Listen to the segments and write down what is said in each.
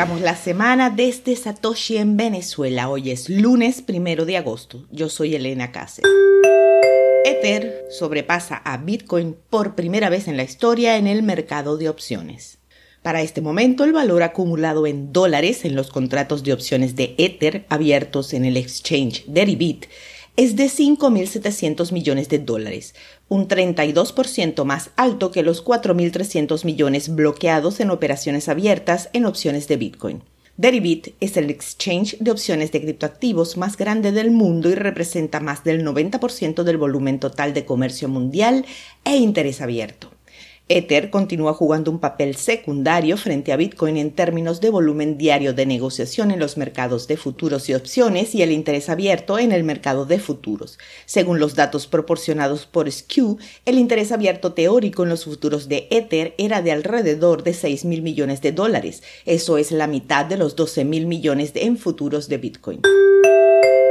Arrancamos la semana desde Satoshi en Venezuela. Hoy es lunes primero de agosto. Yo soy Elena Cáceres. Ether sobrepasa a Bitcoin por primera vez en la historia en el mercado de opciones. Para este momento, el valor acumulado en dólares en los contratos de opciones de Ether abiertos en el exchange Deribit es de 5.700 millones de dólares, un 32% más alto que los 4.300 millones bloqueados en operaciones abiertas en opciones de Bitcoin. Deribit es el exchange de opciones de criptoactivos más grande del mundo y representa más del 90% del volumen total de comercio mundial e interés abierto. Ether continúa jugando un papel secundario frente a Bitcoin en términos de volumen diario de negociación en los mercados de futuros y opciones y el interés abierto en el mercado de futuros. Según los datos proporcionados por Skew, el interés abierto teórico en los futuros de Ether era de alrededor de 6 mil millones de dólares. Eso es la mitad de los 12 mil millones en futuros de Bitcoin.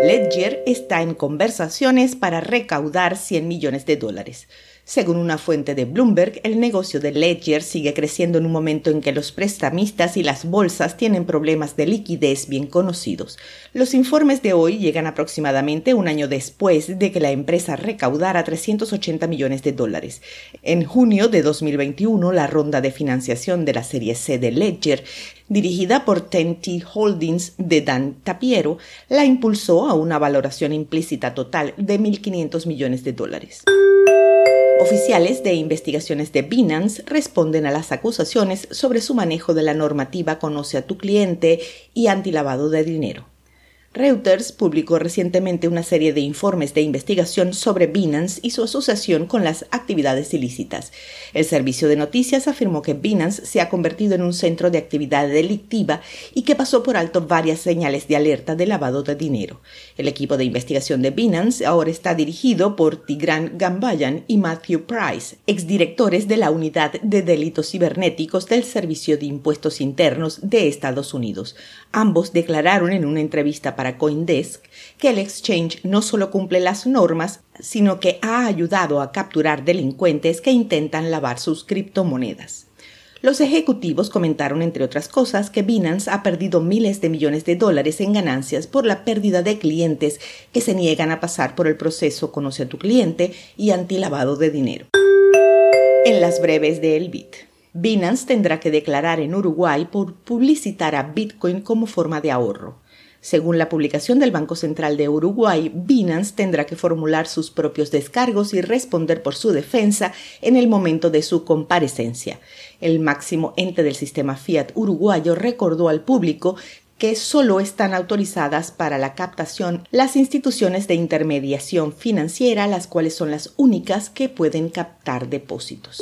Ledger está en conversaciones para recaudar 100 millones de dólares. Según una fuente de Bloomberg, el negocio de Ledger sigue creciendo en un momento en que los prestamistas y las bolsas tienen problemas de liquidez bien conocidos. Los informes de hoy llegan aproximadamente un año después de que la empresa recaudara 380 millones de dólares. En junio de 2021, la ronda de financiación de la serie C de Ledger dirigida por Tenti Holdings de Dan Tapiero, la impulsó a una valoración implícita total de 1.500 millones de dólares. Oficiales de investigaciones de Binance responden a las acusaciones sobre su manejo de la normativa Conoce a tu cliente y antilavado de dinero. Reuters publicó recientemente una serie de informes de investigación sobre Binance y su asociación con las actividades ilícitas. El servicio de noticias afirmó que Binance se ha convertido en un centro de actividad delictiva y que pasó por alto varias señales de alerta de lavado de dinero. El equipo de investigación de Binance ahora está dirigido por Tigran Gambayan y Matthew Price, exdirectores de la Unidad de Delitos Cibernéticos del Servicio de Impuestos Internos de Estados Unidos. Ambos declararon en una entrevista para Coindesk que el exchange no solo cumple las normas, sino que ha ayudado a capturar delincuentes que intentan lavar sus criptomonedas. Los ejecutivos comentaron, entre otras cosas, que Binance ha perdido miles de millones de dólares en ganancias por la pérdida de clientes que se niegan a pasar por el proceso Conoce a tu cliente y antilavado de dinero. En las breves de Elbit. Binance tendrá que declarar en Uruguay por publicitar a Bitcoin como forma de ahorro. Según la publicación del Banco Central de Uruguay, Binance tendrá que formular sus propios descargos y responder por su defensa en el momento de su comparecencia. El máximo ente del sistema Fiat uruguayo recordó al público que solo están autorizadas para la captación las instituciones de intermediación financiera, las cuales son las únicas que pueden captar depósitos.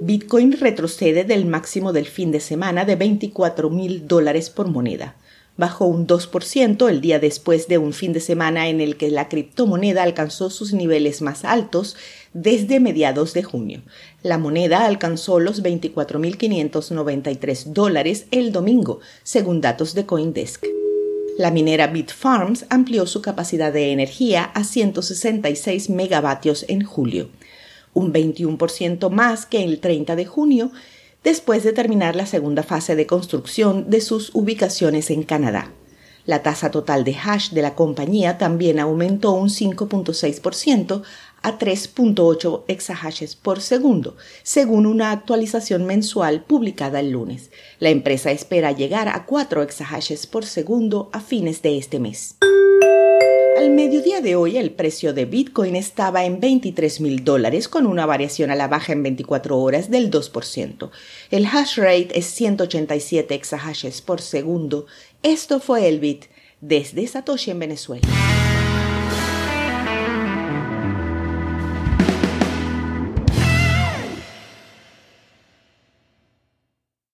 Bitcoin retrocede del máximo del fin de semana de 24 mil dólares por moneda bajó un 2% el día después de un fin de semana en el que la criptomoneda alcanzó sus niveles más altos desde mediados de junio. La moneda alcanzó los 24.593 dólares el domingo, según datos de Coindesk. La minera Bitfarms amplió su capacidad de energía a 166 megavatios en julio, un 21% más que el 30 de junio después de terminar la segunda fase de construcción de sus ubicaciones en Canadá. La tasa total de hash de la compañía también aumentó un 5.6% a 3.8 exahashes por segundo, según una actualización mensual publicada el lunes. La empresa espera llegar a 4 exahashes por segundo a fines de este mes. Al mediodía de hoy el precio de Bitcoin estaba en 23 mil dólares con una variación a la baja en 24 horas del 2%. El hash rate es 187 exahashes por segundo. Esto fue el Bit desde Satoshi en Venezuela.